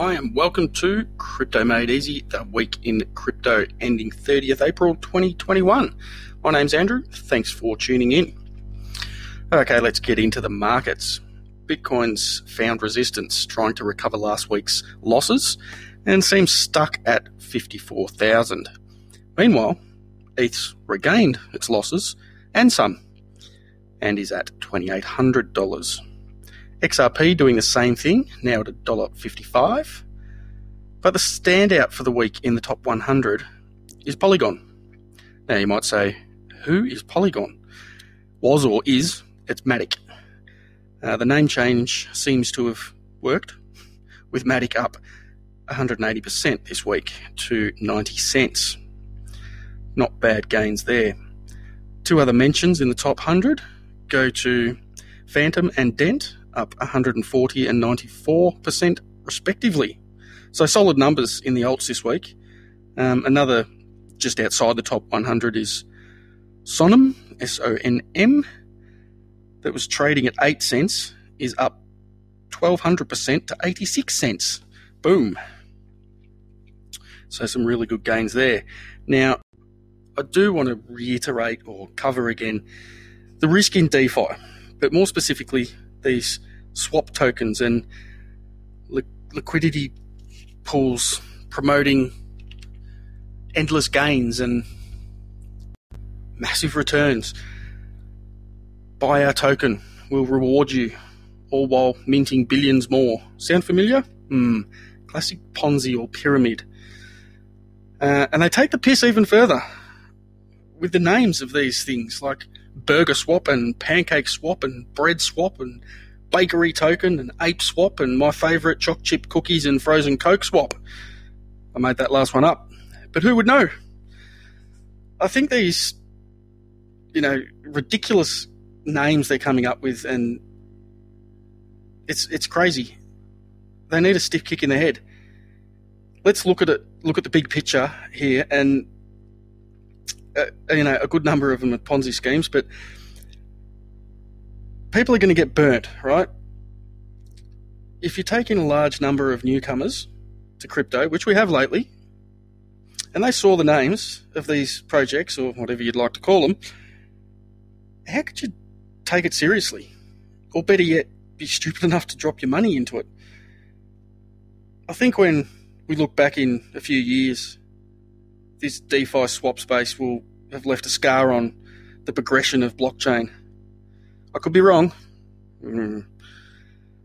Hi, and welcome to Crypto Made Easy, the week in crypto ending 30th April 2021. My name's Andrew. Thanks for tuning in. Okay, let's get into the markets. Bitcoin's found resistance trying to recover last week's losses and seems stuck at 54,000. Meanwhile, ETH's regained its losses and some and is at $2,800. XRP doing the same thing, now at $1.55. But the standout for the week in the top 100 is Polygon. Now you might say, who is Polygon? Was or is, it's Matic. Uh, the name change seems to have worked, with Matic up 180% this week to 90 cents. Not bad gains there. Two other mentions in the top 100 go to Fantom and Dent, up 140 and 94% respectively. So solid numbers in the alts this week. Um, another just outside the top 100 is Sonm, S O N M, that was trading at 8 cents, is up 1200% to 86 cents. Boom. So some really good gains there. Now, I do want to reiterate or cover again the risk in DeFi, but more specifically, these swap tokens and li- liquidity pools promoting endless gains and massive returns. Buy our token, we'll reward you, all while minting billions more. Sound familiar? Hmm, classic Ponzi or pyramid. Uh, and they take the piss even further with the names of these things like Burger Swap and Pancake Swap and Bread Swap and bakery token and ape swap and my favourite choc chip cookies and frozen coke swap. I made that last one up. But who would know? I think these, you know, ridiculous names they're coming up with and it's it's crazy. They need a stiff kick in the head. Let's look at it. Look at the big picture here, and uh, you know a good number of them are Ponzi schemes, but people are going to get burnt, right? If you take in a large number of newcomers to crypto, which we have lately, and they saw the names of these projects or whatever you'd like to call them, how could you take it seriously? Or better yet, be stupid enough to drop your money into it? I think when we look back in a few years, this DeFi swap space will have left a scar on the progression of blockchain I could be wrong. Mm.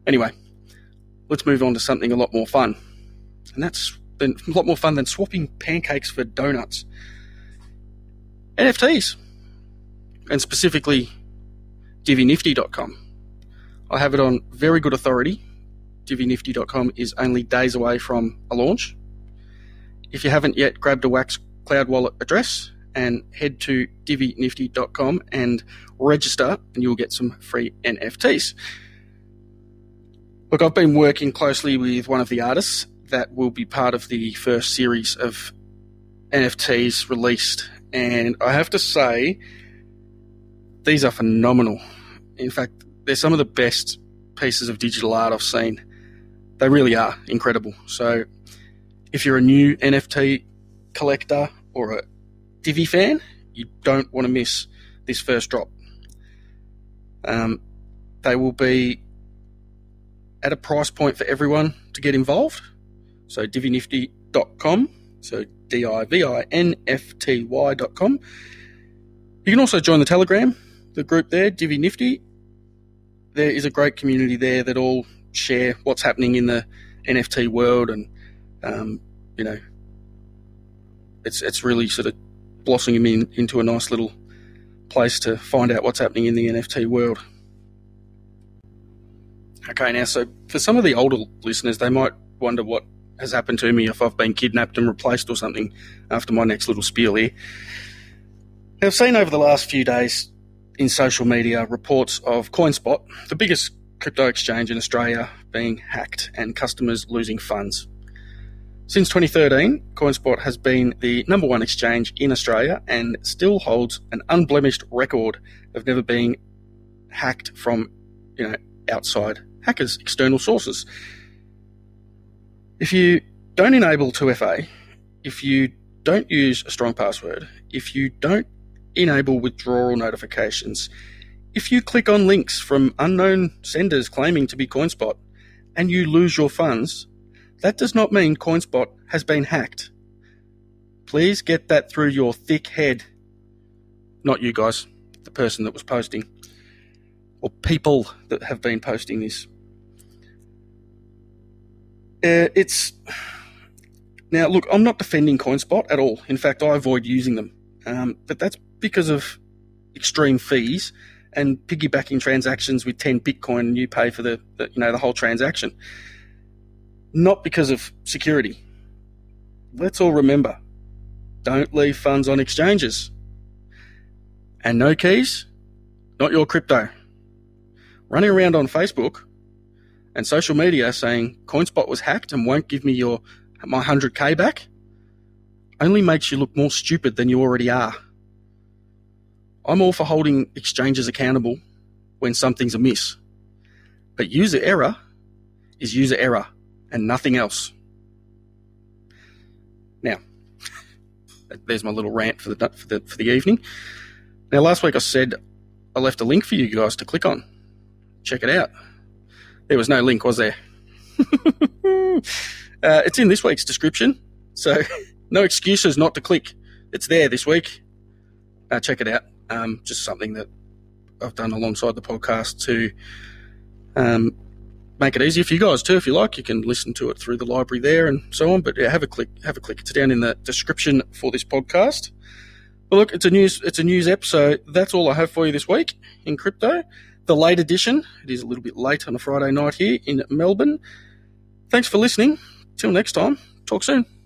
Anyway, let's move on to something a lot more fun. And that's been a lot more fun than swapping pancakes for donuts. NFTs. And specifically, DiviNifty.com. I have it on very good authority. DiviNifty.com is only days away from a launch. If you haven't yet grabbed a Wax Cloud Wallet address, and head to divinifty.com and register, and you'll get some free NFTs. Look, I've been working closely with one of the artists that will be part of the first series of NFTs released, and I have to say, these are phenomenal. In fact, they're some of the best pieces of digital art I've seen. They really are incredible. So, if you're a new NFT collector or a Divi fan, you don't want to miss this first drop. Um, they will be at a price point for everyone to get involved. So divinifty.com, so D-I-V-I-N-F-T-Y.com. You can also join the Telegram, the group there, Divi Nifty. There is a great community there that all share what's happening in the NFT world, and um, you know, it's it's really sort of blossoming in, into a nice little place to find out what's happening in the NFT world. Okay, now, so for some of the older listeners, they might wonder what has happened to me if I've been kidnapped and replaced or something after my next little spiel here. I've seen over the last few days in social media reports of CoinSpot, the biggest crypto exchange in Australia, being hacked and customers losing funds. Since 2013, CoinSpot has been the number one exchange in Australia and still holds an unblemished record of never being hacked from, you know, outside hackers, external sources. If you don't enable 2FA, if you don't use a strong password, if you don't enable withdrawal notifications, if you click on links from unknown senders claiming to be CoinSpot and you lose your funds, that does not mean CoinSpot has been hacked. Please get that through your thick head. Not you guys, the person that was posting, or people that have been posting this. Uh, it's now look. I'm not defending CoinSpot at all. In fact, I avoid using them, um, but that's because of extreme fees and piggybacking transactions with 10 Bitcoin, and you pay for the, the you know the whole transaction. Not because of security. Let's all remember: don't leave funds on exchanges. And no keys, not your crypto. Running around on Facebook and social media saying CoinSpot was hacked and won't give me your my 100k back only makes you look more stupid than you already are. I'm all for holding exchanges accountable when something's amiss. But user error is user error and nothing else. Now, there's my little rant for the, for the for the evening. Now, last week I said I left a link for you guys to click on. Check it out. There was no link, was there? uh, it's in this week's description, so no excuses not to click. It's there this week. Uh, check it out. Um, just something that I've done alongside the podcast to um, make it easier for you guys too. If you like, you can listen to it through the library there and so on. But yeah, have a click. Have a click. It's down in the description for this podcast. But look, it's a news. It's a news ep. So that's all I have for you this week in crypto. The late edition. It is a little bit late on a Friday night here in Melbourne. Thanks for listening. Till next time. Talk soon.